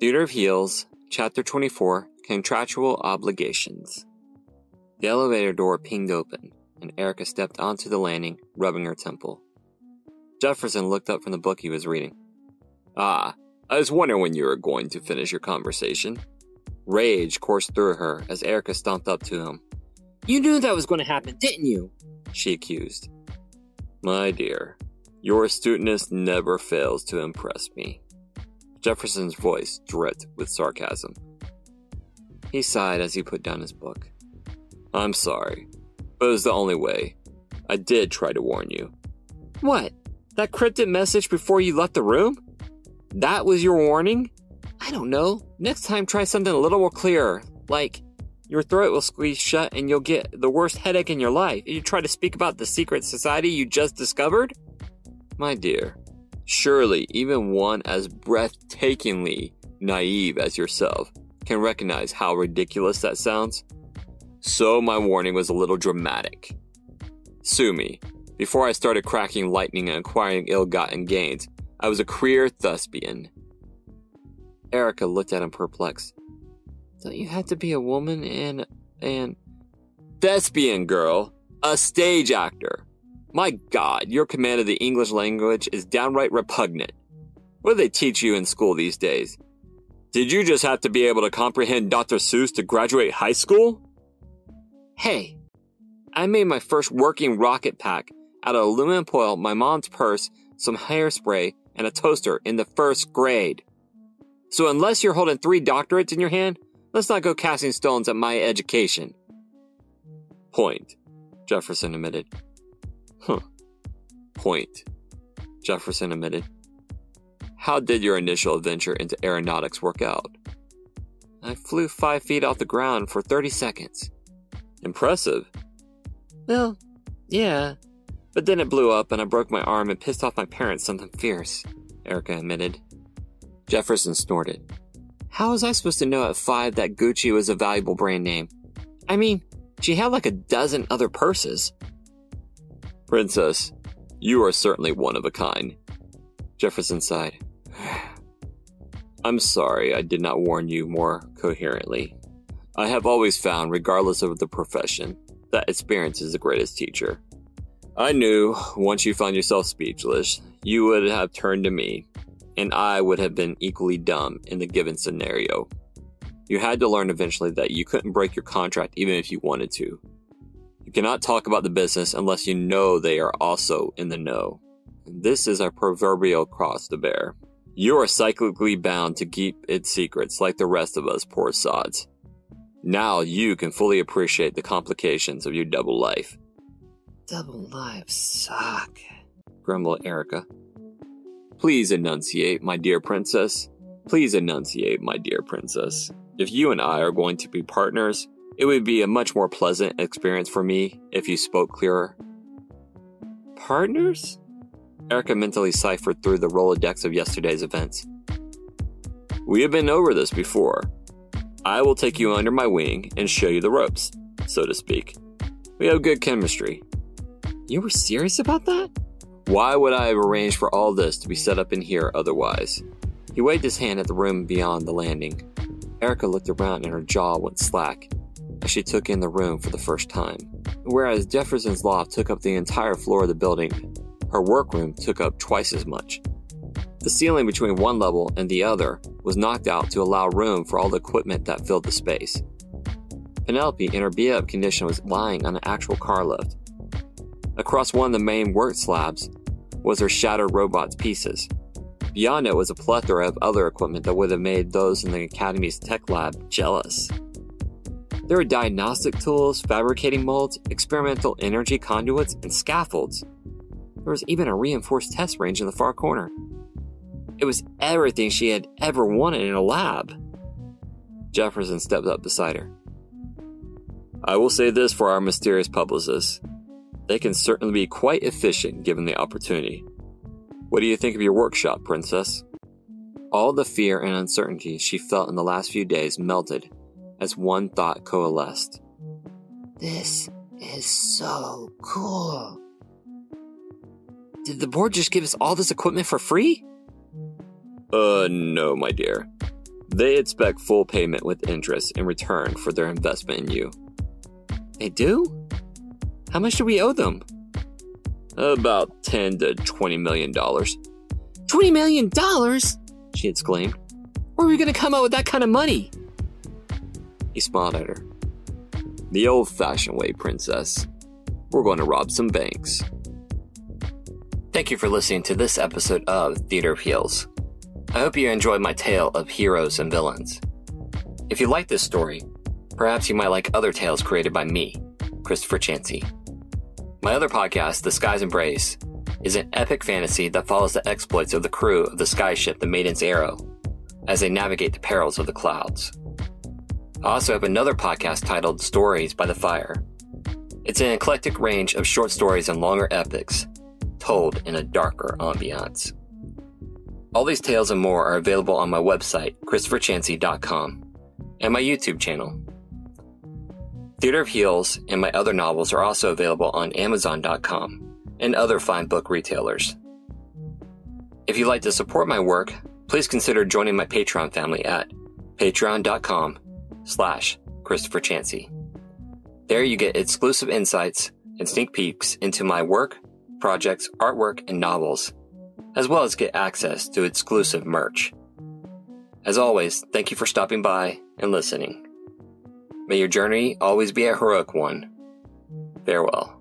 Theater of Heels, Chapter 24 Contractual Obligations. The elevator door pinged open, and Erica stepped onto the landing, rubbing her temple. Jefferson looked up from the book he was reading. Ah, I was wondering when you were going to finish your conversation. Rage coursed through her as Erica stomped up to him. You knew that was going to happen, didn't you? She accused. My dear, your astuteness never fails to impress me. Jefferson's voice dripped with sarcasm. He sighed as he put down his book. I'm sorry, but it was the only way. I did try to warn you. What? That cryptic message before you left the room? That was your warning? I don't know. Next time try something a little more clear. Like, your throat will squeeze shut and you'll get the worst headache in your life if you try to speak about the secret society you just discovered? My dear, surely even one as breathtakingly naive as yourself can recognize how ridiculous that sounds. So my warning was a little dramatic. Sue me. Before I started cracking lightning and acquiring ill-gotten gains, I was a queer thespian. Erica looked at him perplexed. Don't you have to be a woman and and thespian girl, a stage actor? My God, your command of the English language is downright repugnant. What do they teach you in school these days? Did you just have to be able to comprehend Dr. Seuss to graduate high school? Hey, I made my first working rocket pack out of aluminum foil, my mom's purse, some hairspray, and a toaster in the first grade. So unless you're holding three doctorates in your hand, let's not go casting stones at my education. Point, Jefferson admitted. Huh. Point, Jefferson admitted. How did your initial adventure into aeronautics work out? I flew five feet off the ground for 30 seconds. Impressive. Well, yeah. But then it blew up and I broke my arm and pissed off my parents something fierce, Erica admitted. Jefferson snorted. How was I supposed to know at five that Gucci was a valuable brand name? I mean, she had like a dozen other purses. Princess, you are certainly one of a kind. Jefferson sighed. I'm sorry I did not warn you more coherently. I have always found, regardless of the profession, that experience is the greatest teacher. I knew, once you found yourself speechless, you would have turned to me, and I would have been equally dumb in the given scenario. You had to learn eventually that you couldn't break your contract even if you wanted to. You cannot talk about the business unless you know they are also in the know. This is a proverbial cross to bear. You are cyclically bound to keep its secrets like the rest of us poor sods. Now you can fully appreciate the complications of your double life. Double lives suck, grumbled Erica. Please enunciate, my dear princess. Please enunciate, my dear princess. If you and I are going to be partners, it would be a much more pleasant experience for me if you spoke clearer. Partners? Erica mentally ciphered through the Rolodex of yesterday's events. We have been over this before. I will take you under my wing and show you the ropes, so to speak. We have good chemistry. You were serious about that? Why would I have arranged for all this to be set up in here otherwise? He waved his hand at the room beyond the landing. Erica looked around and her jaw went slack as she took in the room for the first time. Whereas Jefferson's loft took up the entire floor of the building, her workroom took up twice as much. The ceiling between one level and the other was knocked out to allow room for all the equipment that filled the space. Penelope, in her beat up condition, was lying on an actual car lift. Across one of the main work slabs was her shattered robot's pieces. Beyond it was a plethora of other equipment that would have made those in the Academy's tech lab jealous. There were diagnostic tools, fabricating molds, experimental energy conduits, and scaffolds. There was even a reinforced test range in the far corner. It was everything she had ever wanted in a lab. Jefferson stepped up beside her. I will say this for our mysterious publicists. They can certainly be quite efficient given the opportunity. What do you think of your workshop, Princess? All the fear and uncertainty she felt in the last few days melted as one thought coalesced. This is so cool. Did the board just give us all this equipment for free? Uh, no, my dear. They expect full payment with interest in return for their investment in you. They do? How much do we owe them? About 10 to 20 million dollars. 20 million dollars? She exclaimed. Where are we going to come up with that kind of money? He smiled at her. The old fashioned way, princess. We're going to rob some banks. Thank you for listening to this episode of Theater Heels. I hope you enjoyed my tale of heroes and villains. If you like this story, perhaps you might like other tales created by me, Christopher Chansey. My other podcast, The Sky's Embrace, is an epic fantasy that follows the exploits of the crew of the skyship the Maiden's Arrow as they navigate the perils of the clouds. I also have another podcast titled Stories by the Fire. It's an eclectic range of short stories and longer epics told in a darker ambiance. All these tales and more are available on my website, ChristopherChansey.com, and my YouTube channel. Theater of Heels and my other novels are also available on Amazon.com and other fine book retailers. If you'd like to support my work, please consider joining my Patreon family at patreon.com slash Christopher Chansey. There you get exclusive insights and sneak peeks into my work, projects, artwork, and novels as well as get access to exclusive merch. As always, thank you for stopping by and listening. May your journey always be a heroic one. Farewell.